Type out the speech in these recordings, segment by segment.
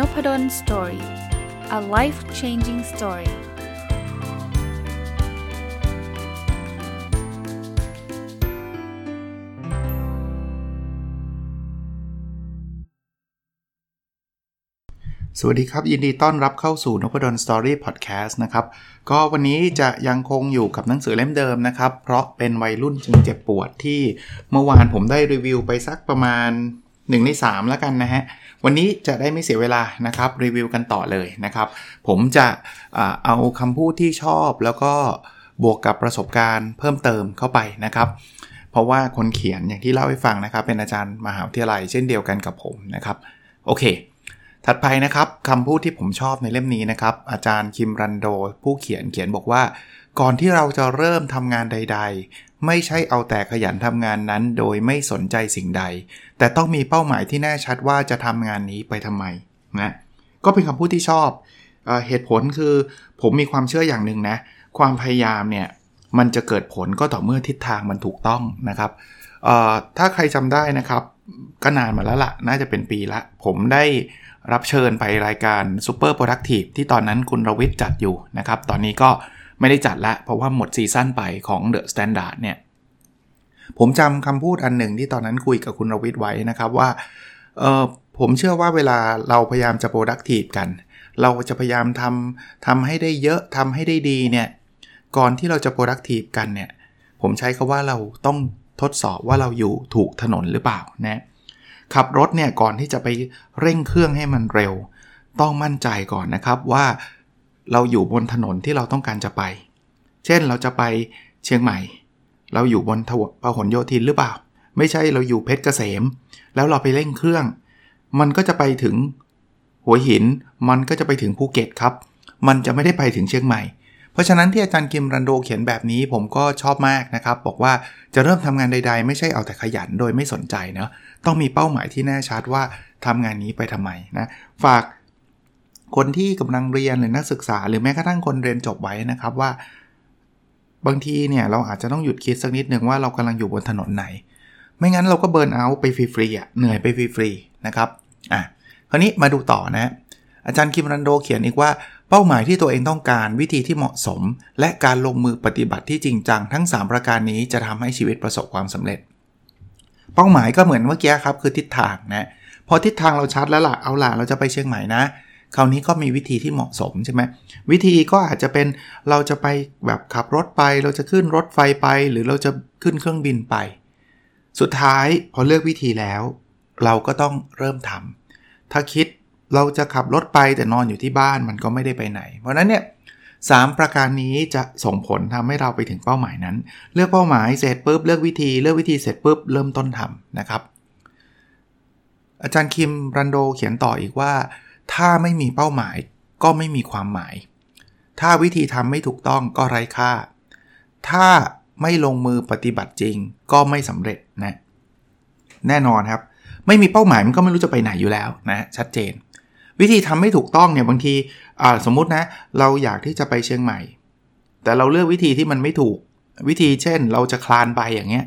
Nopadol Story a life changing story สวัสดีครับ ยินดีต้อนรับเข้าสู่นพดล Story พอดแคสต์นะครับ ก็วันนี้จะยังคงอยู่กับหนังสือเล่มเดิมนะครับ เพราะเป็นวัยรุ่นจึงเจ็บปวดที่เมื่อวานผมได้รีวิวไปสักประมาณ 1 ใน 3 แล้วกันนะฮะ วันนี้จะได้ไม่เสียเวลานะครับรีวิวกันต่อเลยนะครับ ผมจะเอาคำพูดที่ชอบแล้วก็บวกกับประสบการณ์เพิ่มเติมเข้าไปนะครับ เพราะว่าคนเขียนอย่างที่เล่าให้ฟังนะครับ เป็นอาจารย์มหาวิทยาลัยเช่นเดียวกันกับผมนะครับ โอเค ถัดไปนะครับคำพูดที่ผมชอบในเล่มนี้นะครับ อาจารย์คิมรันโด ผู้เขียนเขียนบอกว่า ก่อนที่เราจะเริ่มทำงานใด ๆ ไม่ใช่เอาแต่ขยันทำงานนั้น โดยไม่สนใจสิ่งใด แต่ต้องมีเป้าหมายที่แน่ชัดว่าจะทำงานนี้ไปทำไมนะก็เป็นคำพูดที่ชอบเอเหตุผลคือผมมีความเชื่ออย่างหนึ่งนะ ความพยายามเนี่ยมันจะเกิดผลก็ต่อเมื่อทิศทางมันถูกต้องนะครับถ้าใครจำได้นะครับก็นานมาแล้วละ่ะ น่าจะเป็นปีละ ผมได้ รับเชิญไปรายการ Super Productive ที่ตอนนั้นคุณรวิทย์จัดอยู่นะครับ ตอนนี้ก็ไม่ได้จัดละเพราะว่าหมดซีซั่นไปของ The Standard เนี่ย ผมจำคำพูดอันหนึ่งที่ตอนนั้นคุยกับคุณรวิทย์ไว้นะครับว่าเออผมเชื่อว่าเวลาเราพยายามจะ productive กัน เราจะพยายามทำทำให้ได้เยอะทำให้ได้ดีเนี่ย ก่อนที่เราจะ productive กันเนี่ย ผมใช้คาว่าเราต้องทดสอบว่าเราอยู่ถูกถนนหรือเปล่านะ ขับรถเนี่ยก่อนที่จะไปเร่งเครื่องให้มันเร็ว ต้องมั่นใจก่อนนะครับว่าเราอยู่บนถนนที่เราต้องการจะไป เช่นเราจะไปเชียงใหม่ เราอยู่บนพหลโยธินหรือเปล่า ไม่ใช่เราอยู่เพชรเกษม แล้วเราไปเร่งเครื่อง มันก็จะไปถึงหัวหิน มันก็จะไปถึงภูเก็ตครับ มันจะไม่ได้ไปถึงเชียงใหม่ เพราะฉะนั้นที่อาจารย์กิมรันโดเขียนแบบนี้ผมก็ชอบมากนะครับ บอกว่าจะเริ่มทำงานใด ๆ ไม่ใช่เอาแต่ขยันโดยไม่สนใจเนาะต้องมีเป้าหมายที่แน่ชัดว่าทำงานนี้ไปทำไมนะฝากคนที่กำลังเรียนหรือนักศึกษา หรือแม้กระทั่งคนเรียนจบไว้นะครับว่า บางทีเนี่ยเราอาจจะต้องหยุดคิดสักนิดหนึ่งว่าเรากำลังอยู่บนถนนไหน ไม่งั้นเราก็เบิร์นเอาไปฟรีๆอะเหนื่อยไปฟรีๆนะครับอะคราวนี้มาดูต่อนะอาจารย์คิมรันโดเขียนอีกว่า เป้าหมายที่ตัวเองต้องการวิธีที่เหมาะสม และการลงมือปฏิบัติที่จริงจังทั้ง 3 ประการนี้จะทำให้ชีวิตประสบความสำเร็จ เป้าหมายก็เหมือนเมื่อกี้ครับคือทิศทางนะพอทิศทางเราชัดแล้วล่ะเอาล่ะเราจะไปเชียงใหม่นะคราวนี้ก็มีวิธีที่เหมาะสมใช่ไหมวิธีก็อาจจะเป็นเราจะไปแบบขับรถไป เราจะขึ้นรถไฟไป หรือเราจะขึ้นเครื่องบินไป สุดท้ายพอเลือกวิธีแล้ว เราก็ต้องเริ่มทำถ้าคิด เราจะขับรถไปแต่นอนอยู่ที่บ้านมันก็ไม่ได้ไปไหน เพราะนั้นเนี่ยสประการนี้จะส่งผลทำให้เราไปถึงเป้าหมายนั้น เลือกเป้าหมายเสร็จปุ๊บเลือกวิธีเลือกวิธีเสร็จปุ๊บเริ่มต้นทำนะครับ อาจารย์คิมรันโดเขียนต่ออีกว่า ถ้าไม่มีเป้าหมายก็ไม่มีความหมาย ถ้าวิธีทำไม่ถูกต้องก็ไร้ค่า ถ้าไม่ลงมือปฏิบัติจริงก็ไม่สำเร็จนะแน่นอนครับ ไม่มีเป้าหมายมันก็ไม่รู้จะไปไหนอยู่แล้วนะชัดเจน วิธีทำไม่ถูกต้องเนี่ยบางทีสมมุตินะเราอยากที่จะไปเชียงใหม่ แต่เราเลือกวิธีที่มันไม่ถูกวิธีเช่น เราจะคลานไปอย่างเงี้ย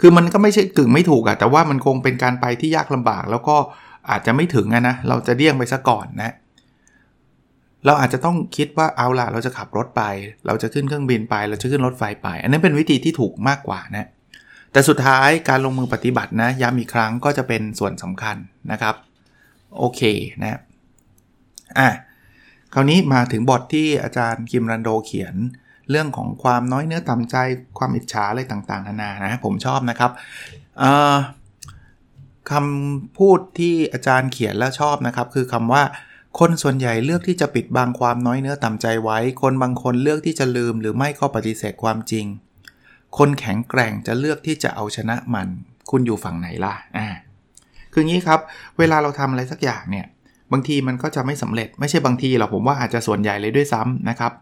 คือมันก็ไม่ใช่กึ่งไม่ถูกอะแต่ว่ามันคงเป็นการไปที่ยากลำบาก แล้วก็อาจจะไม่ถึงนะเราจะเดี่ยงไปซะก่อนนะเราอาจจะต้องคิดว่าเอาล่ะเราจะขับรถไป เราจะขึ้นเครื่องบินไป เราจะขึ้นรถไฟไป อันนั้นเป็นวิธีที่ถูกมากกว่านะแต่สุดท้ายการลงมือปฏิบัตินะย้ำอีกครั้งก็จะเป็นส่วนสำคัญนะครับ โอเคนะ อะคราวนี้มาถึงบทที่อาจารย์คิมรันโดเขียนเรื่องของความน้อยเนื้อต่ำใจความอิจฉาอะไรต่างๆ นานานะผมชอบนะครับคำพูดที่อาจารย์เขียนแล้วชอบนะครับ คือคำว่าคนส่วนใหญ่เลือกที่จะปิดบังความน้อยเนื้อต่ำใจไว้ คนบางคนเลือกที่จะลืมหรือไม่ก็ปฏิเสธความจริง คนแข็งแกร่งจะเลือกที่จะเอาชนะมัน คุณอยู่ฝั่งไหนล่ะอ่าคืองี้ครับ เวลาเราทำอะไรสักอย่างเนี่ย บางทีมันก็จะไม่สำเร็จไม่ใช่บางทีหรอกผมว่าอาจจะส่วนใหญ่เลยด้วยซ้ำนะครับ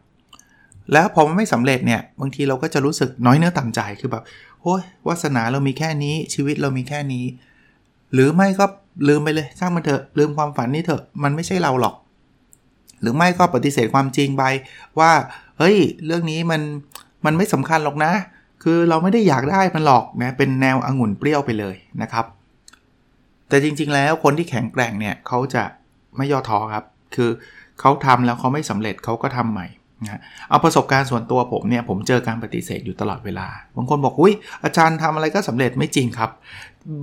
แล้วพอมันไม่สำเร็จเนี่ยบางทีเราก็จะรู้สึกน้อยเนื้อต่ำใจคือแบบโอ้ยวาสนาเรามีแค่นี้ชีวิตเรามีแค่นี้ หรือไม่ก็ลืมไปเลยช่างมันเถอะลืมความฝันนี้เถอะมันไม่ใช่เราหรอก หรือไม่ก็ปฏิเสธความจริงไปว่าเฮ้ย เรื่องนี้มันมันไม่สำคัญหรอกนะ คือเราไม่ได้อยากได้มันหรอกนะเป็นแนวองุ่นเปรี้ยวไปเลยนะครับ แต่จริงๆแล้วคนที่แข็งแกร่งเนี่ยเขาจะ ไม่ย่อท้อครับ คือเขาทำแล้วเขาไม่สำเร็จเขาก็ทำใหม่นะเอาประสบการณ์ส่วนตัวผมเนี่ยผมเจอการปฏิเสธอยู่ตลอดเวลา บางคนบอกอุ้ยอาจารย์ทำอะไรก็สำเร็จไม่จริงครับ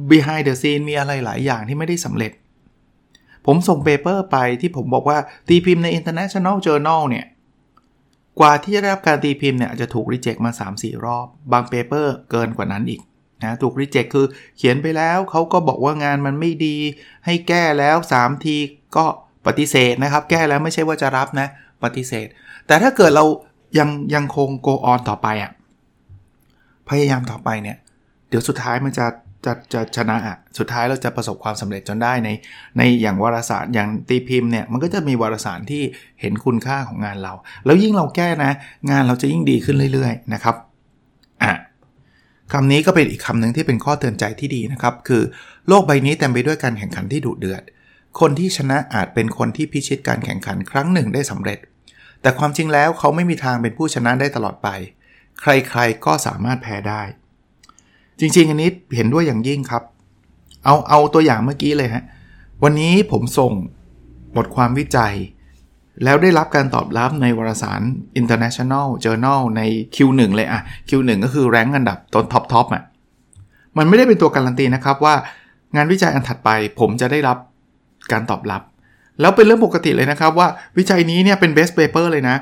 behind the scene มีอะไรหลายอย่างที่ไม่ได้สำเร็จ ผมส่งเปเปอร์ไปที่ผมบอกว่าตีพิมพ์ใน international journal เนี่ยกว่าที่จะได้รับการตีพิมพ์เนี่ยอาจจะถูก reject มา 3-4 รอบ บาง paper เกินกว่านั้นอีกนะถูก reject คือเขียนไปแล้วเขาก็บอกว่างานมันไม่ดีให้แก้แล้ว 3 ที ก็ปฏิเสธนะครับ แก้แล้วไม่ใช่ว่าจะรับนะ ปฏิเสธ แต่ถ้าเกิดเรายังยังคง go on ต่อไปอะ่ะ พยายามต่อไปเนี่ย เดี๋ยวสุดท้ายมันจะจะจะชนะอะ สุดท้ายเราจะประสบความสำเร็จจนได้ในในอย่างวารสารอย่างตีพิมพ์เนี่ยมันก็จะมีวารสารที่เห็นคุณค่าของงานเรา แล้วยิ่งเราแก้นะ งานเราจะยิ่งดีขึ้นเรื่อย ๆ นะครับอะคำนี้ก็เป็นอีกคำหนึ่งที่เป็นข้อเตือนใจที่ดีนะครับ คือโลกใบนี้เต็มไปด้วยการแข่งขันที่ดุเดือด คนที่ชนะอาจเป็นคนที่พิชิตการแข่งขันครั้งหนึ่งได้สำเร็จ แต่ความจริงแล้วเขาไม่มีทางเป็นผู้ชนะได้ตลอดไป ใครๆก็สามารถแพ้ได้ จริงๆ อันนี้เห็นด้วยอย่างยิ่งครับ เอาเอาตัวอย่างเมื่อกี้เลยฮะ วันนี้ผมส่งบทความวิจัย แล้วได้รับการตอบรับในวารสาร International Journal ใน Q1 เลยอะ Q1 ก็คือแรงอันดับต้น top top อะมันไม่ได้เป็นตัวการันตีนะครับว่า งานวิจัยอันถัดไปผมจะได้รับ การตอบรับ แล้วเป็นเรื่องปกติเลยนะครับว่าวิจัยนี้เนี่ยเป็น best paper เลยนะ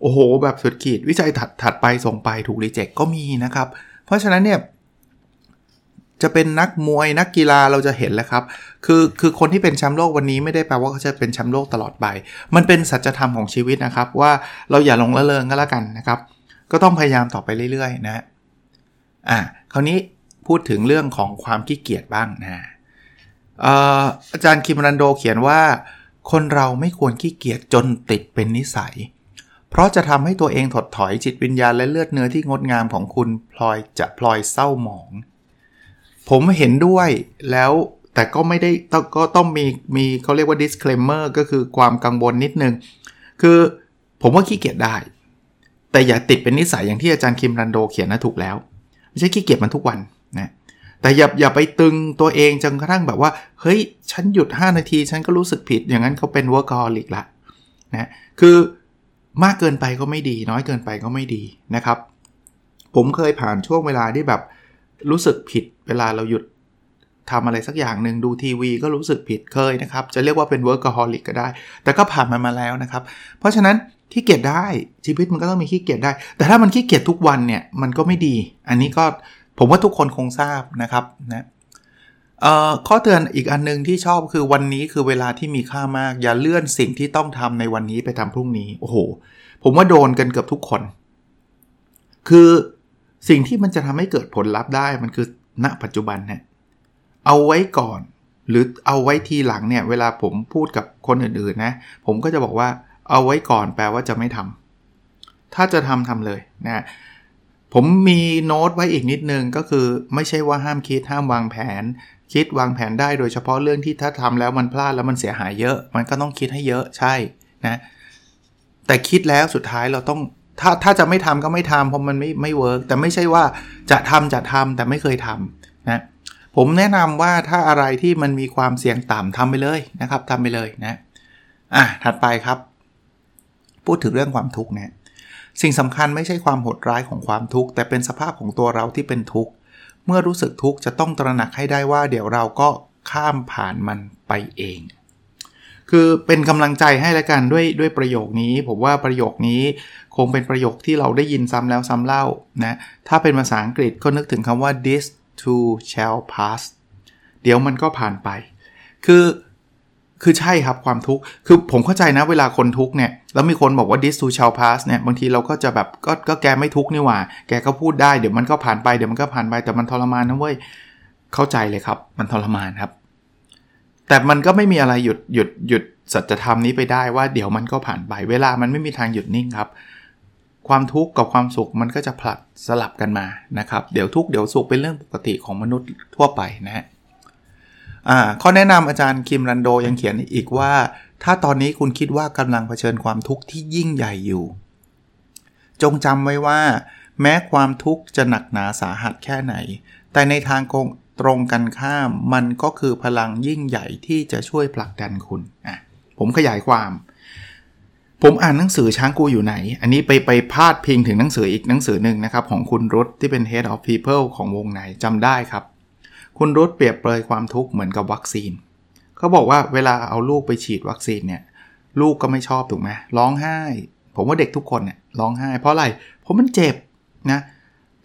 โอ้โห แบบสุดขีดวิจัยถัดถัดไปส่งไปถูก reject ก็มีนะครับ เพราะฉะนั้นเนี่ยจะเป็นนักมวยนักกีฬาเราจะเห็นแล้วครับ คือคือคนที่เป็นแชมป์โลกวันนี้ไม่ได้แปลว่าเขาจะเป็นแชมป์โลกตลอดไป มันเป็นสัจธรรมของชีวิตนะครับ ว่าเราอย่าลงละเลงก็แล้วกันนะครับ ก็ต้องพยายามต่อไปเรื่อยๆ นะอะคราวนี้พูดถึงเรื่องของความขี้เกียจบ้างนะ อาจารย์คิมรันโดเขียนว่า คนเราไม่ควรขี้เกียจจนติดเป็นนิสัย เพราะจะทำให้ตัวเองถดถอยจิตวิญญาณและเลือดเนื้อที่งดงามของคุณพลอยจะพลอยเศร้าหมอง ผมเห็นด้วยแล้วแต่ก็ไม่ได้ก็ต้องมีมีเขาเรียกว่า disclaimer ก็คือความกังวลนิดนึง คือผมว่าขี้เกียจได้ แต่อย่าติดเป็นนิสัยอย่างที่อาจารย์คิมรันโดเขียนนะถูกแล้ว ไม่ใช่ขี้เกียจมันทุกวัน แต่อย่าอย่าไปตึงตัวเองจนกระทั่งแบบว่า เฮ้ย ฉันหยุด 5 นาที ฉันก็รู้สึกผิด อย่างนั้นเขาเป็น workaholic ละนะคือมากเกินไปก็ไม่ดี น้อยเกินไปก็ไม่ดีนะครับ ผมเคยผ่านช่วงเวลาที่แบบรู้สึกผิดเวลาเราหยุดทำอะไรสักอย่างหนึ่งดูทีวีก็รู้สึกผิดเคยนะครับ จะเรียกว่าเป็น workaholic ก็ได้ แต่ก็ผ่านมันมาแล้วนะครับ เพราะฉะนั้นขี้เกียจได้ชีวิตมันก็ต้องมีขี้เกียจได้ แต่ถ้ามันขี้เกียจทุกวันเนี่ยมันก็ไม่ดี อันนี้ก็ ผมว่าทุกคนคงทราบนะครับนะข้อเตือนอีกอันนึงที่ชอบคือวันนี้คือเวลาที่มีค่ามาก อย่าเลื่อนสิ่งที่ต้องทำในวันนี้ไปทำพรุ่งนี้ โอ้โห ผมว่าโดนกันเกือบทุกคน คือสิ่งที่มันจะทำให้เกิดผลลัพธ์ได้มันคือณปัจจุบันเนี่ยเอาไว้ก่อน หรือเอาไว้ทีหลังเนี่ยเวลาผมพูดกับคนอื่นๆนะผมก็จะบอกว่าเอาไว้ก่อนแปลว่าจะไม่ทำถ้าจะทำทำเลยนะ ผมมีโน้ตไว้อีกนิดนึงก็คือไม่ใช่ว่าห้ามคิดห้ามวางแผน คิดวางแผนได้โดยเฉพาะเรื่องที่ถ้าทำแล้วมันพลาดแล้วมันเสียหายเยอะ มันก็ต้องคิดให้เยอะใช่นะแต่คิดแล้วสุดท้ายเราต้องถ้าถ้าจะไม่ทำก็ไม่ทำเพราะมันไม่ไม่เวิร์กแต่ไม่ใช่ว่าจะทำจะทำแต่ไม่เคยทำนะผมแนะนำว่าถ้าอะไรที่มันมีความเสี่ยงต่ำทำไปเลยนะครับทำไปเลยนะอะถัดไปครับ พูดถึงเรื่องความทุกข์เนี่ย สิ่งสำคัญไม่ใช่ความโหดร้ายของความทุกข์ แต่เป็นสภาพของตัวเราที่เป็นทุกข์ เมื่อรู้สึกทุกข์จะต้องตระหนักให้ได้ว่า เดี๋ยวเราก็ข้ามผ่านมันไปเอง คือเป็นกำลังใจให้แล้วกันด้วยด้วยประโยคนี้ ผมว่าประโยคนี้คงเป็นประโยคที่เราได้ยินซ้ำแล้วซ้ำเล่านะถ้าเป็นภาษาอังกฤษก็นึกถึงคำว่า this too shall pass เดี๋ยวมันก็ผ่านไป คือ คือใช่ครับความทุกข์ คือผมเข้าใจนะเวลาคนทุกข์เนี่ย แล้วมีคนบอกว่า this to shall pass เนี่ย บางทีเราก็จะแบบก็ก็แกไม่ทุกข์นี่หว่า แกก็พูดได้ เดี๋ยวมันก็ผ่านไป เดี๋ยวมันก็ผ่านไป แต่มันทรมานนะเว้ย เข้าใจเลยครับ มันทรมานครับ แต่มันก็ไม่มีอะไรหยุดหยุดหยุดสัจธรรมนี้ไปได้ว่าเดี๋ยวมันก็ผ่านไป เวลามันไม่มีทางหยุดนิ่งครับ ความทุกข์กับความสุขมันก็จะผลัดสลับกันมา นะครับ เดี๋ยวทุกข์เดี๋ยวสุขเป็นเรื่องปกติของมนุษย์ทั่วไปนะฮะ ข้อแนะนำอาจารย์คิมรันโดยังเขียนอีกว่า ถ้าตอนนี้คุณคิดว่ากำลังเผชิญความทุกข์ที่ยิ่งใหญ่อยู่ จงจำไว้ว่า แม้ความทุกข์จะหนักหนาสาหัสแค่ไหน แต่ในทางตรงกันข้ามมันก็คือพลังยิ่งใหญ่ที่จะช่วยผลักดันคุณอะผมขยายความ ผมอ่านหนังสือช้างกูอยู่ไหน อันนี้ไปไปพาดพิงถึงหนังสืออีกหนังสือหนึ่งนะครับ ของคุณรุตที่เป็น Head of People ของวงไหนจำได้ครับ คุณรุตเปรียบเปรยความทุกข์เหมือนกับวัคซีน เขาบอกว่าเวลาเอาลูกไปฉีดวัคซีนเนี่ย ลูกก็ไม่ชอบถูกไหมร้องไห้ ผมว่าเด็กทุกคนเนี่ยร้องไห้ เพราะอะไร เพราะมันเจ็บนะ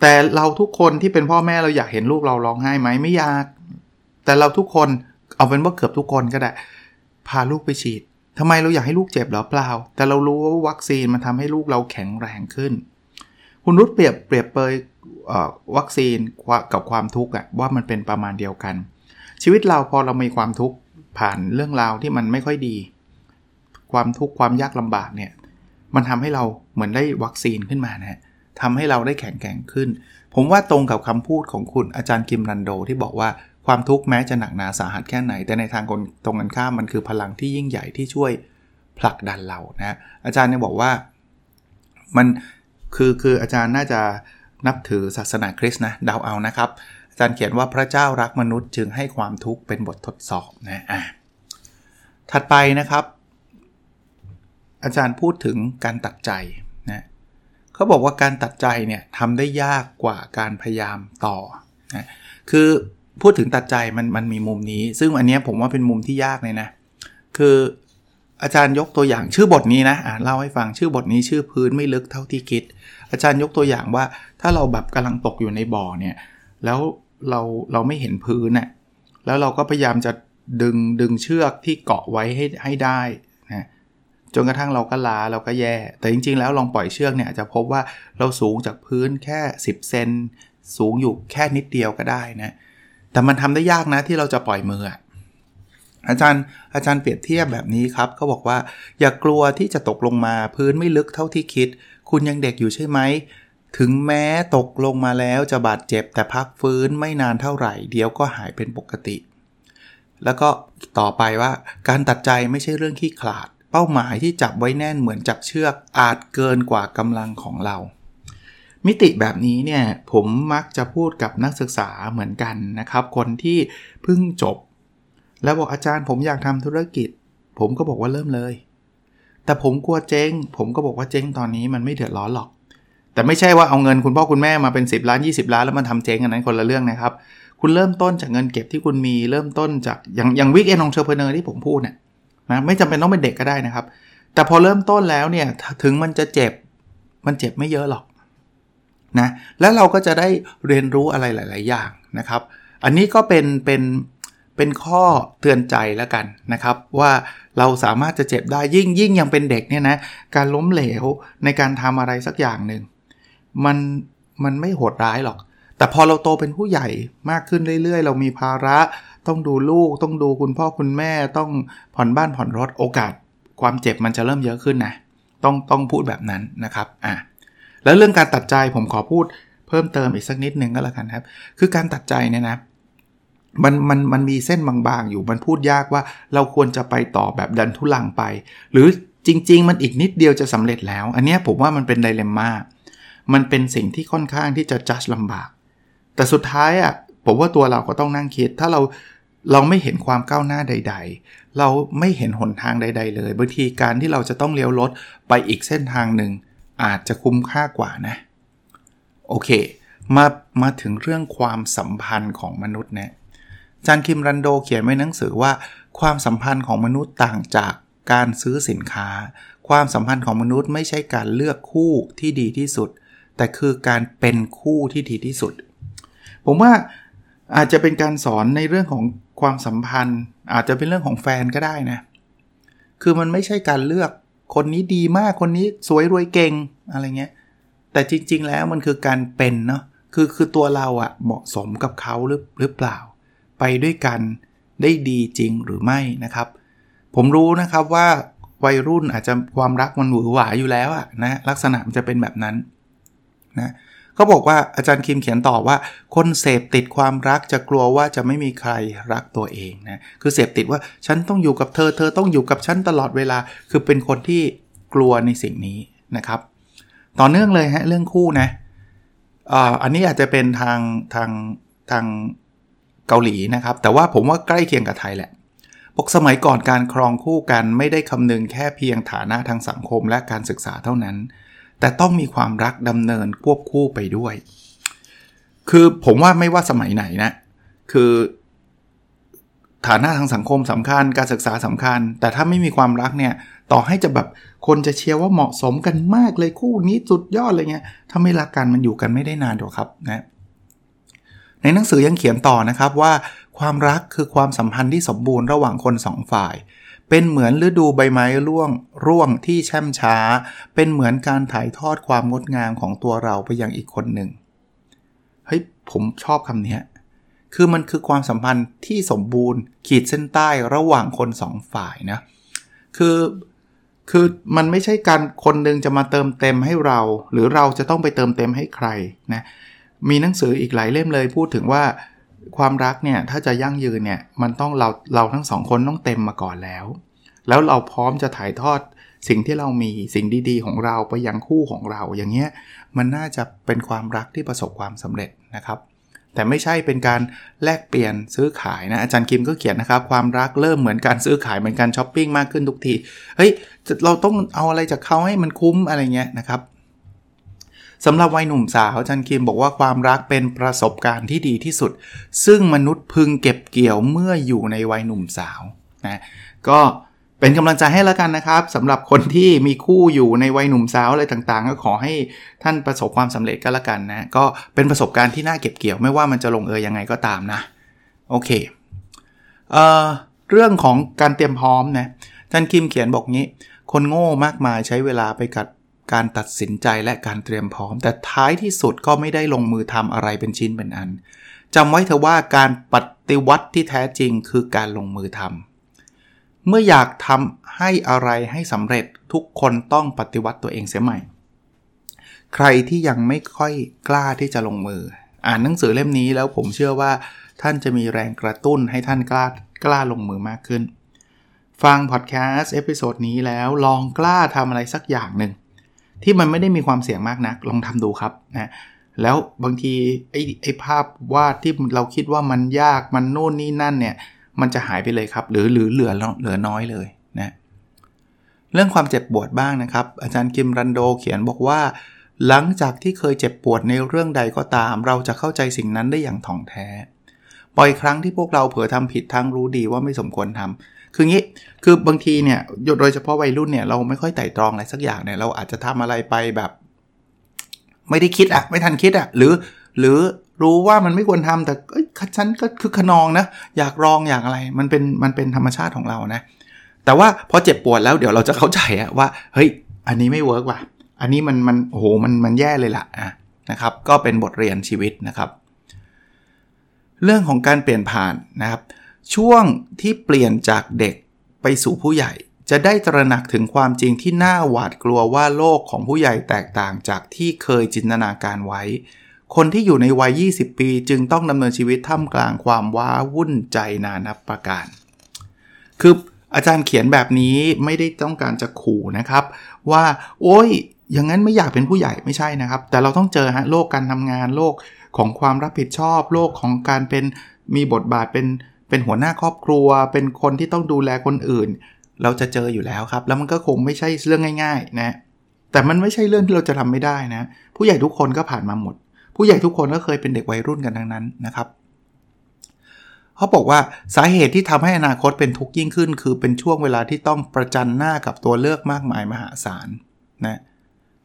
แต่เราทุกคนที่เป็นพ่อแม่เราอยากเห็นลูกเราร้องไห้ไหมไม่อยาก แต่เราทุกคนเอาเป็นว่าเกือบทุกคนก็ได้ พาลูกไปฉีดทำไมเราอยากให้ลูกเจ็บหรอเปล่า แต่เรารู้ว่าวัคซีนมันทำให้ลูกเราแข็งแรงขึ้น คุณรุดเปรียบเปรียบเปย วัคซีนกับความทุกข์ว่ามันเป็นประมาณเดียวกัน ชีวิตเราพอเรามีความทุกข์ผ่านเรื่องราวที่มันไม่ค่อยดี ความทุกข์ความยากลำบากเนี่ยมันทำให้เราเหมือนได้วัคซีนขึ้นมานะทำให้เราได้แข็งแกร่งขึ้น ผมว่าตรงกับคำพูดของคุณอาจารย์กิมรันโดที่บอกว่าความทุกข์แม้จะหนักหนาสาหัสแค่ไหน แต่ในทางตรงกันข้ามมันคือพลังที่ยิ่งใหญ่ที่ช่วยผลักดันเรานะอาจารย์เนี่ยบอกว่ามันคือคืออาจารย์น่าจะ นับถือศาสนาคริสต์นะเดาเอานะครับอาจารย์เขียนว่าพระเจ้ารักมนุษย์จึงให้ความทุกข์เป็นบททดสอบนะอะถัดไปนะครับ อาจารย์พูดถึงการตัดใจนะเขาบอกว่าการตัดใจเนี่ยทำได้ยากกว่าการพยายามต่อนะคือพูดถึงตัดใจมันมันมีมุมนี้ ซึ่งอันนี้ผมว่าเป็นมุมที่ยากเลยนะ คืออาจารย์ยกตัวอย่างชื่อบทนี้นะอ่าเล่าให้ฟังชื่อบทนี้ชื่อพื้นไม่ลึกเท่าที่คิด อาจารย์ยกตัวอย่างว่า ถ้าเราแบบกำลังตกอยู่ในบ่อเนี่ย แล้วเราเราไม่เห็นพื้นเนะ่ยแล้วเราก็พยายามจะดึงดึงเชือกที่เกาะไว้ให้ให้ได้นะจนกระทั่งเราก็ล้าเราก็แย่ แต่จริง ๆ แล้วลองปล่อยเชือกเนี่ยจะพบว่าเราสูงจากพื้นแค่ 10 เซนสูงอยู่แค่นิดเดียวก็ได้นะแต่มันทำได้ยากนะที่เราจะปล่อยมืออาจารย์อาจารย์เปรียบเทียบแบบนี้ครับเขาบอกว่า อย่ากกลัวที่จะตกลงมาพื้นไม่ลึกเท่าที่คิด คุณยังเด็กอยู่ใช่ไหม ถึงแม้ตกลงมาแล้วจะบาดเจ็บแต่พักฟื้นไม่นานเท่าไหร่ เดี๋ยวก็หายเป็นปกติ แล้วก็ต่อไปว่าการตัดใจไม่ใช่เรื่องขี้ขลาด เป้าหมายที่จับไว้แน่นเหมือนจับเชือกอาจเกินกว่ากำลังของเรา มิติแบบนี้เนี่ยผมมักจะพูดกับนักศึกษาเหมือนกันนะครับ คนที่เพิ่งจบ แล้วบอกอาจารย์ผมอยากทำธุรกิจ ผมก็บอกว่าเริ่มเลย แต่ผมกลัวเจ๊งผมก็บอกว่าเจ๊งตอนนี้มันไม่เดือดร้อนหรอก แต่ไม่ใช่ว่าเอาเงินคุณพ่อคุณแม่มาเป็น 10 ล้าน 20 ล้านแล้วมันทำเจ๊งอันนั้นคนละเรื่องนะครับ คุณเริ่มต้นจากเงินเก็บที่คุณมีเริ่มต้นจากอย่างอย่าง weekend entrepreneur ที่ผมพูดเนี่ยนะไม่จำเป็นต้องเป็นเด็กก็ได้นะครับ แต่พอเริ่มต้นแล้วเนี่ยถึงมันจะเจ็บมันเจ็บไม่เยอะหรอกนะแล้วเราก็จะได้เรียนรู้อะไรหลาย ๆ อย่างนะครับ อันนี้ก็เป็นเป็น เป็นข้อเตือนใจแล้วกันนะครับ ว่าเราสามารถจะเจ็บได้ยิ่งยิ่งยังเป็นเด็กเนี่ยนะการล้มเหลวในการทำอะไรสักอย่างหนึ่งมันมันไม่โหดร้ายหรอก แต่พอเราโตเป็นผู้ใหญ่มากขึ้นเรื่อยๆ เรามีภาระต้องดูลูก ต้องดูคุณพ่อคุณแม่ต้องผ่อนบ้านผ่อนรถโอกาส ความเจ็บมันจะเริ่มเยอะขึ้นนะต้องต้องพูดแบบนั้นนะครับอะแล้วเรื่องการตัดใจผมขอพูดเพิ่มเติมอีกสักนิดนึงก็แล้วกันครับ คือการตัดใจเนี่ยนะ มันมันมันมีเส้นบางๆอยู่มันพูดยากว่าเราควรจะไปต่อแบบดันทุลังไป หรือจริง ๆ มันอีกนิดเดียวจะสำเร็จแล้ว อันนี้ผมว่ามันเป็นไดเลมม่ามันเป็นสิ่งที่ค่อนข้างที่จะจัดลำบาก แต่สุดท้ายอะผมว่าตัวเราก็ต้องนั่งคิด ถ้าเราเราไม่เห็นความก้าวหน้าใด ๆ เราไม่เห็นหนทางใด ๆ เลยบางทีการที่เราจะต้องเลี้ยวรถไปอีกเส้นทางหนึ่งอาจจะคุ้มค่ากว่านะ โอเค มามาถึงเรื่องความสัมพันธ์ของมนุษย์เนี่ย จานคิมรันโดเขียนไว้หนังสือว่า ความสัมพันธ์ของมนุษย์ต่างจากการซื้อสินค้า ความสัมพันธ์ของมนุษย์ไม่ใช่การเลือกคู่ที่ดีที่สุด แต่คือการเป็นคู่ที่ดีที่สุด ผมว่าอาจจะเป็นการสอนในเรื่องของความสัมพันธ์ อาจจะเป็นเรื่องของแฟนก็ได้นะ คือมันไม่ใช่การเลือกคนนี้ดีมากคนนี้สวยรวยเก่งอะไรเงี้ย แต่จริง ๆ แล้วมันคือการเป็นเนาะคือคือตัวเราอะเหมาะสมกับเขาหรือหรือเปล่า ไปด้วยกันได้ดีจริงหรือไม่นะครับ ผมรู้นะครับว่าวัยรุ่นอาจจะความรักมันหวือหวาอยู่แล้วอะนะลักษณะมันจะเป็นแบบนั้นนะเขาบอกว่าอาจารย์คิมเขียนต่อว่า คนเสพติดความรักจะกลัวว่าจะไม่มีใครรักตัวเองนะคือเสพติดว่าฉันต้องอยู่กับเธอ เธอต้องอยู่กับฉันตลอดเวลา คือเป็นคนที่กลัวในสิ่งนี้นะครับ ต่อเนื่องเลยฮะเรื่องคู่นะอันนี้อาจจะเป็นทางทางทาง เกาหลีนะครับ แต่ว่าผมว่าใกล้เคียงกับไทยแหละบอกสมัยก่อนการครองคู่กันไม่ได้คำนึงแค่เพียงฐานะทางสังคมและการศึกษาเท่านั้น แต่ต้องมีความรักดำเนินควบคู่ไปด้วย คือผมว่าไม่ว่าสมัยไหนนะ คือ ฐานะทางสังคมสำคัญ การศึกษาสำคัญ แต่ถ้าไม่มีความรักเนี่ย ต่อให้จะแบบคนจะเชียร์ว่าเหมาะสมกันมากเลยคู่นี้สุดยอดอะไรเงี้ยถ้าไม่รักกันมันอยู่กันไม่ได้นานหรอกครับนะ ในหนังสือยังเขียนต่อนะครับว่า ความรักคือความสัมพันธ์ที่สมบูรณ์ระหว่างคนสองฝ่าย เป็นเหมือนฤดูใบไม้ร่วงร่วงที่แช่มช้า เป็นเหมือนการถ่ายทอดความงดงามของตัวเราไปยังอีกคนหนึ่งเฮ้ยผมชอบคำนี้คือมันคือความสัมพันธ์ที่สมบูรณ์ ขีดเส้นใต้ระหว่างคนสองฝ่ายนะคือคือมันไม่ใช่การคนหนึ่งจะมาเติมเต็มให้เรา หรือเราจะต้องไปเติมเต็มให้ใครนะ มีหนังสืออีกหลายเล่มเลยพูดถึงว่าความรักเนี่ยถ้าจะยั่งยืนเนี่ยมันต้องเราเราทั้งสองคนต้องเต็มมาก่อนแล้ว แล้วเราพร้อมจะถ่ายทอดสิ่งที่เรามีสิ่งดีๆ ของเราไปยังคู่ของเราอย่างเงี้ยมันน่าจะเป็นความรักที่ประสบความสำเร็จนะครับ แต่ไม่ใช่เป็นการแลกเปลี่ยนซื้อขายนะอาจารย์คิมก็เขียนนะครับ ความรักเริ่มเหมือนการซื้อขายเหมือนการช้อปปิ้งมากขึ้นทุกทีเฮ้ยเราต้องเอาอะไรจากเขาให้มันคุ้มอะไรเงี้ยนะครับ สำหรับวัยหนุ่มสาวจารย์คิมบอกว่าความรักเป็นประสบการณ์ที่ดีที่สุด ซึ่งมนุษย์พึงเก็บเกี่ยวเมื่ออยู่ในวัยหนุ่มสาวนะก็เป็นกำลังใจให้แล้วกันนะครับสำหรับคนที่มีคู่อยู่ในวัยหนุ่มสาวอะไรต่างๆ ก็ขอให้ท่านประสบความสำเร็จก็แล้วกันนะก็เป็นประสบการณ์ที่น่าเก็บเกี่ยวไม่ว่ามันจะลงเอยยังไงก็ตามนะโอเคเอ่อเรื่องของการเตรียมพร้อมนะท่านคิมเขียนบอกงี้ คนโง่มากมายใช้เวลาไปกับ การตัดสินใจและการเตรียมพร้อม แต่ท้ายที่สุดก็ไม่ได้ลงมือทำอะไรเป็นชิ้นเป็นอันจำไว้เถอะว่าการปฏิวัติที่แท้จริงคือการลงมือทำเมื่ออยากทำให้อะไรให้สำเร็จทุกคนต้องปฏิวัติตัวเองเสียใหม่ ใครที่ยังไม่ค่อยกล้าที่จะลงมือ อ่านหนังสือเล่มนี้แล้วผมเชื่อว่า ท่านจะมีแรงกระตุ้นให้ท่านกล้ากล้าลงมือมากขึ้น ฟังพอดแคสต์ episode นี้แล้วลองกล้าทำอะไรสักอย่างหนึ่ง ที่มันไม่ได้มีความเสี่ยงมากนัก ลองทำดูครับนะแล้วบางทีไอ้ไอ้ภาพวาดที่เราคิดว่ามันยากมันโน่นนี่นั่นเนี่ยมันจะหายไปเลยครับ หรือหรือเหลือเหลือน้อยเลยนะเรื่องความเจ็บปวดบ้างนะครับ อาจารย์คิมรันโดเขียนบอกว่า หลังจากที่เคยเจ็บปวดในเรื่องใดก็ตาม เราจะเข้าใจสิ่งนั้นได้อย่างถ่องแท้บ่อยครั้งที่พวกเราเผลอทำผิดทั้งรู้ดีว่าไม่สมควรทำ คืองี้ คือบางทีเนี่ยโดยเฉพาะวัยรุ่นเนี่ยเราไม่ค่อยไต่ตรองอะไรสักอย่างเนี่ยเราอาจจะทำอะไรไปแบบ ไม่ได้คิดอะไม่ทันคิดอะหรือ หรือรู้ว่ามันไม่ควรทำแต่ฉันก็คือขนองนะ อยากลองอยากอะไร มันเป็นมันเป็นธรรมชาติของเรานะ แต่ว่าพอเจ็บปวดแล้วเดี๋ยวเราจะเข้าใจอะว่า เฮ้ย อันนี้ไม่เวิร์กว่ะ อันนี้มันมันโอ้โหมันมันแย่เลยล่ะะนะครับ ก็เป็นบทเรียนชีวิตนะครับ เรื่องของการเปลี่ยนผ่านนะครับ ช่วงที่เปลี่ยนจากเด็กไปสู่ผู้ใหญ่ จะได้ตระหนักถึงความจริงที่น่าหวาดกลัวว่าโลกของผู้ใหญ่แตกต่างจากที่เคยจินตนาการไว้ คนที่อยู่ในวัย 20 ปีจึงต้องดำเนินชีวิตท่ามกลางความว้าวุ่นใจนานับประการ คืออาจารย์เขียนแบบนี้ไม่ได้ต้องการจะขู่นะครับ ว่า โอ้ยอย่างนั้นไม่อยากเป็นผู้ใหญ่ไม่ใช่นะครับ แต่เราต้องเจอฮะโลกการทำงานโลกของความรับผิดชอบ โลกของการเป็นมีบทบาทเป็น เป็นหัวหน้าครอบครัว เป็นคนที่ต้องดูแลคนอื่น เราจะเจออยู่แล้วครับ แล้วมันก็คงไม่ใช่เรื่องง่าย ๆ นะ แต่มันไม่ใช่เรื่องที่เราจะทำไม่ได้นะ ผู้ใหญ่ทุกคนก็ผ่านมาหมด ผู้ใหญ่ทุกคนก็เคยเป็นเด็กวัยรุ่นกันทั้งนั้นนะครับเขาบอกว่าสาเหตุที่ทำให้อนาคตเป็นทุกข์ยิ่งขึ้น คือเป็นช่วงเวลาที่ต้องประจันหน้ากับตัวเลือกมากมายมหาศาลนะ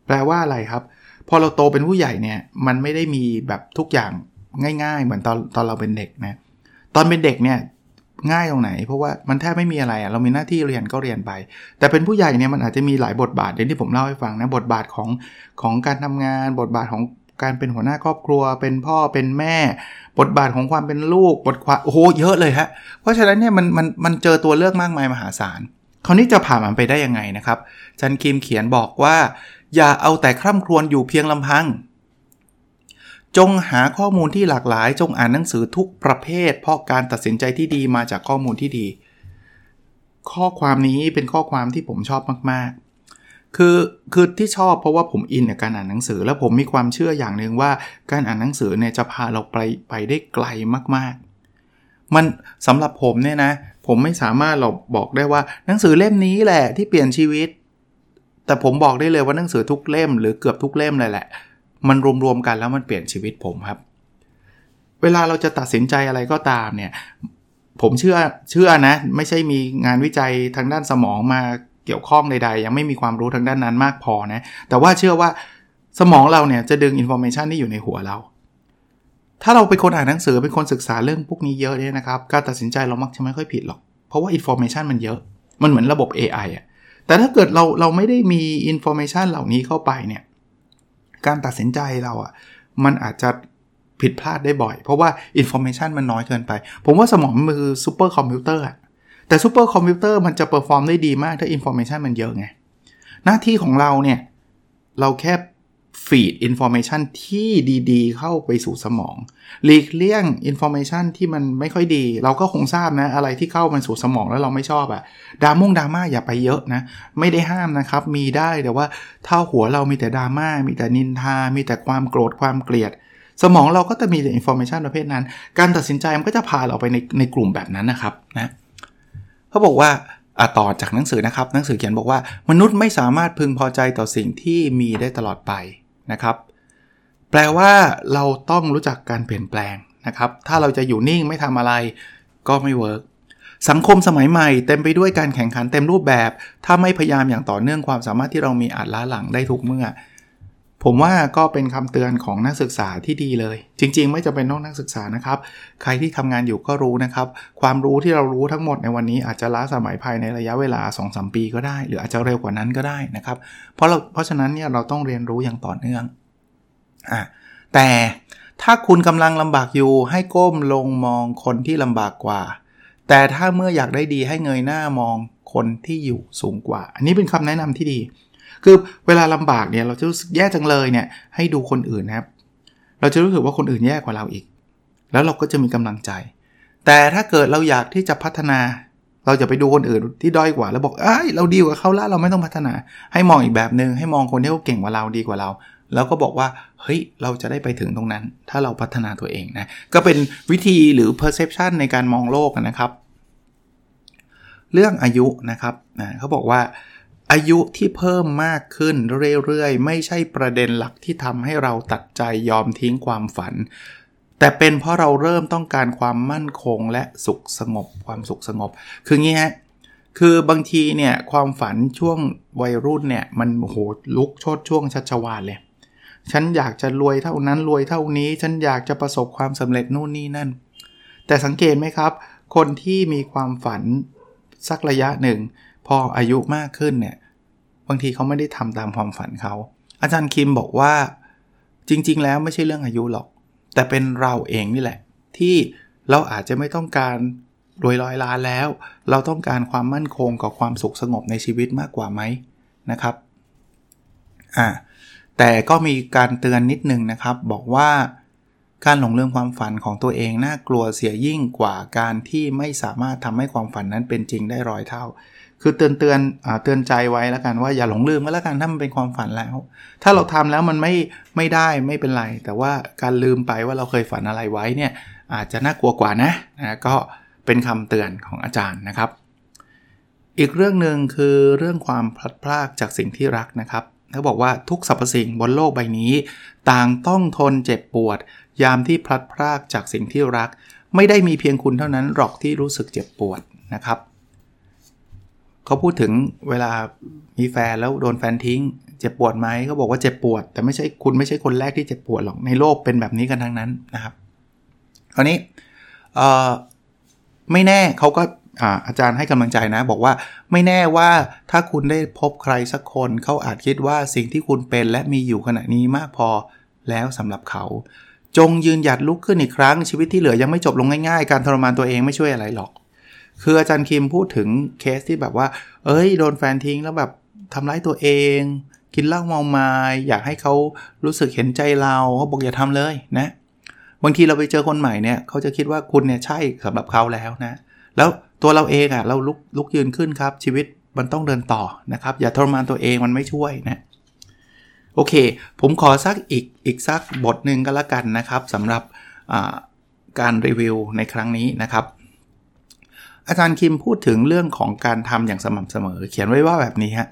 แปลว่าอะไรครับ พอเราโตเป็นผู้ใหญ่เนี่ยมันไม่ได้มีแบบทุกอย่างง่าย ๆ เหมือนตอนตอนเราเป็นเด็กนะ ตอนเป็นเด็กเนี่ยง่ายตรงไหน เพราะว่ามันแทบไม่มีอะไรอะเรามีหน้าที่เรียนก็เรียนไป แต่เป็นผู้ใหญ่เนี่ยมันอาจจะมีหลายบทบาทอย่างที่ผมเล่าให้ฟังนะบทบาทของของการทำงาน บทบาทของการเป็นหัวหน้าครอบครัว เป็นพ่อเป็นแม่ บทบาทของความเป็นลูกบทความโอ้โหเยอะเลยฮะเพราะฉะนั้นเนี่ยมันมันมันเจอตัวเลือกมากมายมหาศาลคราวนี้จะผ่านมันไปได้ยังไงนะครับจันคิมเขียนบอกว่า อย่าเอาแต่คร่ำครวญอยู่เพียงลำพัง จงหาข้อมูลที่หลากหลาย จงอ่านหนังสือทุกประเภท เพราะการตัดสินใจที่ดีมาจากข้อมูลที่ดี ข้อความนี้เป็นข้อความที่ผมชอบมาก ๆ คือคือที่ชอบเพราะว่าผมอินกับการอ่านหนังสือ แล้วผมมีความเชื่ออย่างหนึ่งว่าการอ่านหนังสือเนี่ยจะพาเราไปไปได้ไกลมากๆ มันสำหรับผมเนี่ยนะ ผมไม่สามารถเราบอกได้ว่าหนังสือเล่มนี้แหละที่เปลี่ยนชีวิต แต่ผมบอกได้เลยว่าหนังสือทุกเล่ม หรือเกือบทุกเล่มเลยแหละ มันรวมๆกันแล้วมันเปลี่ยนชีวิตผมครับ เวลาเราจะตัดสินใจอะไรก็ตามเนี่ย ผมเชื่อเชื่อนะ ไม่ใช่มีงานวิจัยทางด้านสมองมาเกี่ยวข้องใดๆ ยังไม่มีความรู้ทางด้านนั้นมากพอนะ แต่ว่าเชื่อว่าสมองเราเนี่ยจะดึง information ที่อยู่ในหัวเรา ถ้าเราเป็นคนอ่านหนังสือเป็นคนศึกษาเรื่องพวกนี้เยอะเนี่ยนะครับ การตัดสินใจเรามักจะไม่ค่อยผิดหรอก เพราะว่า information มันเยอะ มันเหมือนระบบ AI อะแต่ถ้าเกิดเราเราไม่ได้มี information เหล่านี้เข้าไปเนี่ย การตัดสินใจเราอะมันอาจจะผิดพลาดได้บ่อย เพราะว่า information มันน้อยเกินไป ผมว่าสมองมันคือซูเปอร์คอมพิวเตอร์อะแต่ซูเปอร์คอมพิวเตอร์มันจะ perform ได้ดีมากถ้า information มันเยอะไง หน้าที่ของเราเนี่ย เราแค่ feed information ที่ดีๆ เข้าไปสู่สมองหลีกเลี่ยง information ที่มันไม่ค่อยดี เราก็คงทราบนะ อะไรที่เข้ามาสู่สมองแล้วเราไม่ชอบอะดราม่งดราม่าอย่าไปเยอะนะ ไม่ได้ห้ามนะครับ มีได้แต่ว่าถ้าหัวเรามีแต่ดราม่ามีแต่นินทา มีแต่ความโกรธความเกลียด สมองเราก็จะมีแต่ information ประเภทนั้น การตัดสินใจมันก็จะพาเราไปในในกลุ่มแบบนั้นนะครับนะเขาบอกว่าต่อจากหนังสือนะครับ หนังสือเขียนบอกว่า มนุษย์ไม่สามารถพึงพอใจต่อสิ่งที่มีได้ตลอดไป นะครับ แปลว่าเราต้องรู้จักการเปลี่ยนแปลงนะครับ ถ้าเราจะอยู่นิ่งไม่ทำอะไรก็ไม่ work สังคมสมัยใหม่เต็มไปด้วยการแข่งขันเต็มรูปแบบ ถ้าไม่พยายามอย่างต่อเนื่องความสามารถที่เรามีอาจล้าหลังได้ทุกเมื่อ ผมว่าก็เป็นคำเตือนของนักศึกษาที่ดีเลย จริง ๆ ไม่จำเป็นต้องนักศึกษานะครับ ใครที่ทำงานอยู่ก็รู้นะครับ ความรู้ที่เรารู้ทั้งหมดในวันนี้อาจจะล้าสมัยภายในระยะเวลา 2-3 ปีก็ได้ หรืออาจจะเร็วกว่านั้นก็ได้นะครับ เพราะเราเพราะฉะนั้นเนี่ยเราต้องเรียนรู้อย่างต่อเนื่องอะแต่ถ้าคุณกำลังลำบากอยู่ให้ก้มลงมองคนที่ลำบากกว่า แต่ถ้าเมื่ออยากได้ดีให้เงยหน้ามองคนที่อยู่สูงกว่า อันนี้เป็นคำแนะนำที่ดี คือเวลาลำบากเนี่ยเราจะรู้สึกแย่จังเลยเนี่ยให้ดูคนอื่นนะครับ เราจะรู้สึกว่าคนอื่นแย่กว่าเราอีก แล้วเราก็จะมีกำลังใจ แต่ถ้าเกิดเราอยากที่จะพัฒนา เราจะไปดูคนอื่นที่ด้อยกว่าแล้วบอกเอ้ยเราดีกว่าเขาละเราไม่ต้องพัฒนา ให้มองอีกแบบหนึง่งให้มองคนที่เขาเก่งกว่าเราดีกว่าเรา แล้วก็บอกว่าเฮ้ยเราจะได้ไปถึงตรงนั้น ถ้าเราพัฒนาตัวเองนะก็เป็นวิธีหรือ perception ในการมองโลกนะครับ เรื่องอายุนะครับนะเขาบอกว่า อายุที่เพิ่มมากขึ้นเรื่อยๆ ไม่ใช่ประเด็นหลักที่ทำให้เราตัดใจยอมทิ้งความฝัน แต่เป็นเพราะเราเริ่มต้องการความมั่นคงและสุขสงบความสุขสงบ คืองี้ฮะคือบางทีเนี่ยความฝันช่วงวัยรุ่นเนี่ยมันโหลุกโชดช่วงชัชวาลเลยฉันอยากจะรวยเท่านั้นรวยเท่านี้ ฉันอยากจะประสบความสำเร็จนู่นนี่นั่น แต่สังเกตไหมครับ คนที่มีความฝันสักระยะหนึ่ง พออายุมากขึ้นเนี่ย บางทีเขาไม่ได้ทำตามความฝันเขา อาจารย์คิมบอกว่าจริง ๆ แล้วไม่ใช่เรื่องอายุหรอก แต่เป็นเราเองนี่แหละ ที่เราอาจจะไม่ต้องการรวยร้อยล้านแล้ว เราต้องการความมั่นคงกับความสุขสงบในชีวิตมากกว่าไหมนะครับอ่าแต่ก็มีการเตือนนิดนึงนะครับ บอกว่าการหลงลืมความฝันของตัวเองน่ากลัวเสียยิ่งกว่าการที่ไม่สามารถทำให้ความฝันนั้นเป็นจริงได้ร้อยเท่า คือเตือนเตือนเตือนใจไว้แล้วกันว่าอย่าหลงลืมก็แล้วกันถ้ามันเป็นความฝันแล้ว ถ้าเราทำแล้วมันไม่ไม่ได้ไม่เป็นไร แต่ว่าการลืมไปว่าเราเคยฝันอะไรไว้เนี่ยอาจจะน่ากลัวกว่านะนะก็เป็นคำเตือนของอาจารย์นะครับ อีกเรื่องหนึ่งคือเรื่องความพลัดพรากจากสิ่งที่รักนะครับเขาบอกว่าทุกสรรพสิ่งบนโลกใบนี้ ต่างต้องทนเจ็บปวด ยามที่พลัดพรากจากสิ่งที่รัก ไม่ได้มีเพียงคุณเท่านั้นหรอกที่รู้สึกเจ็บปวดนะครับ เขาพูดถึงเวลามีแฟนแล้วโดนแฟนทิ้ง เจ็บปวดไหมเขาบอกว่าเจ็บปวด แต่ไม่ใช่คุณไม่ใช่คนแรกที่เจ็บปวดหรอกในโลกเป็นแบบนี้กันทั้งนั้นนะครับคราวนี้ไม่แน่เขาก็อาจารย์ให้กำลังใจนะ บอกว่าไม่แน่ว่าถ้าคุณได้พบใครสักคนเขาอาจคิดว่าสิ่งที่คุณเป็นและมีอยู่ขณะนี้มากพอแล้วสำหรับเขา จงยืนหยัดลุกขึ้นอีกครั้งชีวิตที่เหลือยังไม่จบลงง่ายๆ การทรมานตัวเองไม่ช่วยอะไรหรอก คืออาจารย์คิมพูดถึงเคสที่แบบว่า เอ้ยโดนแฟนทิ้งแล้วแบบทำร้ายตัวเอง กินเหล้าเมาไมาอยากให้เขารู้สึกเห็นใจเราเขาบอกอย่าทำเลยนะ บางทีเราไปเจอคนใหม่เนี่ยเขาจะคิดว่าคุณเนี่ยใช่สำหรับเขาแล้วนะ แล้วตัวเราเองอะ่ะเราลุกลุกยืนขึ้นครับ ชีวิตมันต้องเดินต่อนะครับ อย่าทรมานตัวเองมันไม่ช่วยนะโอเค ผมขอสักอีกอีกสักบทหนึ่งก็แล้วกันนะครับสำหรับการรีวิวในครั้งนี้นะครับ อาจารย์คิมพูดถึงเรื่องของการทำอย่างสม่ำเสมอ เขียนไว้ว่าแบบนี้ฮะ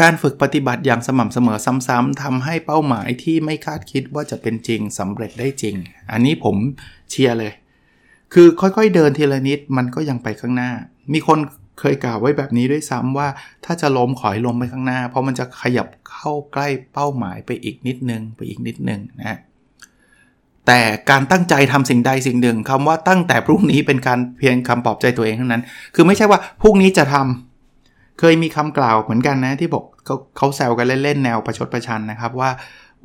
การฝึกปฏิบัติอย่างสม่ำเสมอซ้ำๆทำให้เป้าหมายที่ไม่คาดคิดว่าจะเป็นจริงสำเร็จได้จริง อันนี้ผมเชียร์เลย คือค่อยๆเดินทีละนิดมันก็ยังไปข้างหน้า มีคนเคยกล่าวไว้แบบนี้ด้วยซ้ำว่า ถ้าจะล้มขอให้ล้มไปข้างหน้า เพราะมันจะขยับเข้าใกล้เป้าหมายไปอีกนิดนึงไปอีกนิดนึงนะ แต่การตั้งใจทำสิ่งใดสิ่งหนึ่งคำว่าตั้งแต่พรุ่งนี้เป็นการเพียงคำปลอบใจตัวเองเท่านั้น คือไม่ใช่ว่าพรุ่งนี้จะทำเคยมีคำกล่าวเหมือนกันนะที่บอกเขาเขาแซวกันเล่นๆแนวประชดประชันนะครับว่า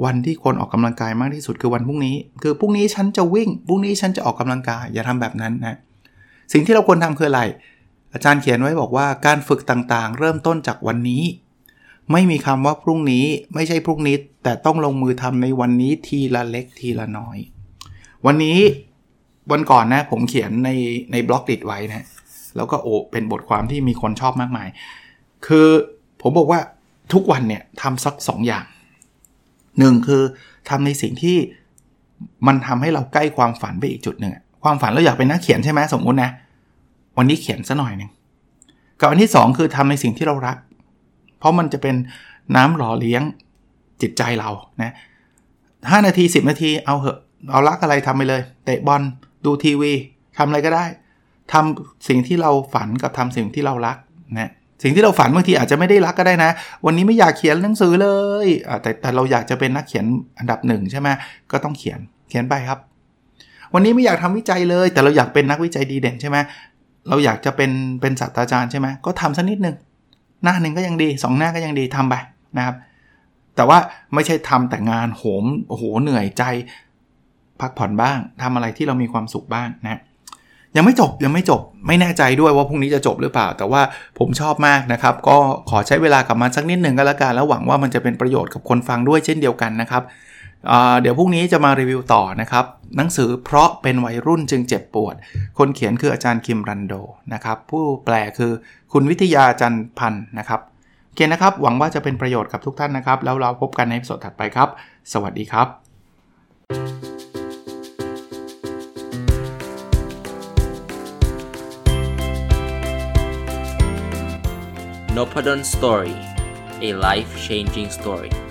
วันที่คนออกกำลังกายมากที่สุดคือวันพรุ่งนี้ คือพรุ่งนี้ฉันจะวิ่งพรุ่งนี้ฉันจะออกกำลังกายอย่าทำแบบนั้นนะสิ่งที่เราควรทำคืออะไร อาจารย์เขียนไว้บอกว่าการฝึกต่างๆ เริ่มต้นจากวันนี้ ไม่มีคำว่าพรุ่งนี้ไม่ใช่พรุ่งนี้ แต่ต้องลงมือทำในวันนี้ทีละเล็กทีละน้อย วันนี้วันก่อนนะผมเขียนในในบล็อกติดไว้นะแล้วก็โอเป็นบทความที่มีคนชอบมากมาย คือผมบอกว่าทุกวันเนี่ยทำสัก 2 อย่างหนึ่งคือทำในสิ่งที่มันทำให้เราใกล้ความฝันไปอีกจุดหนึ่งความฝันเราอยากเป็นนักเขียนใช่ไหมสมมุตินะ วันนี้เขียนซะหน่อยหนึ่งกับอันที่ 2 คือทำในสิ่งที่เรารัก เพราะมันจะเป็นน้ำหล่อเลี้ยงจิตใจเรานะห้านาที 10 นาทีเอาเหอะเอารักอะไรทำไปเลย เตะบอลดูทีวีทำอะไรก็ได้ทำสิ่งที่เราฝันกับทำสิ่งที่เรารักนะสิ่งที่เราฝันบางทีอาจจะไม่ได้รักก็ได้นะ วันนี้ไม่อยากเขียนหนังสือเลยแต่แต่เราอยากจะเป็นนักเขียนอันดับหนึ่งใช่ไหมก็ต้องเขียนเขียนไปครับ วันนี้ไม่อยากทำวิจัยเลย แต่เราอยากเป็นนักวิจัยดีเด่นใช่ไหมเราอยากจะเป็นเป็นศาสตราจารย์ใช่ไหมก็ทำสักนิดหนึ่ง หน้าหนึ่งก็ยังดีสองหน้าก็ยังดีทำไปนะครับ แต่ว่าไม่ใช่ทำแต่งานโหมโอ้โหเหนื่อยใจ พักผ่อนบ้างทำอะไรที่เรามีความสุขบ้างนะยังไม่จบยังไม่จบไม่แน่ใจด้วยว่าพรุ่งนี้จะจบหรือเปล่า แต่ว่าผมชอบมากนะครับ ก็ขอใช้เวลากับมันสักนิดหนึ่งก็แล้วกันแล้วหวังว่ามันจะเป็นประโยชน์กับคนฟังด้วยเช่นเดียวกันนะครับเดี๋ยวพรุ่งนี้จะมารีวิวต่อนะครับ หนังสือเพราะเป็นวัยรุ่นจึงเจ็บปวด คนเขียนคืออาจารย์คิมรันโดนะครับ ผู้แปลคือคุณวิทยาจันพันธ์นะครับโอเคนะครับ หวังว่าจะเป็นประโยชน์กับทุกท่านนะครับ แล้วเราพบกันในสดถัดไปครับ สวัสดีครับ n o p a d o n Story a life changing story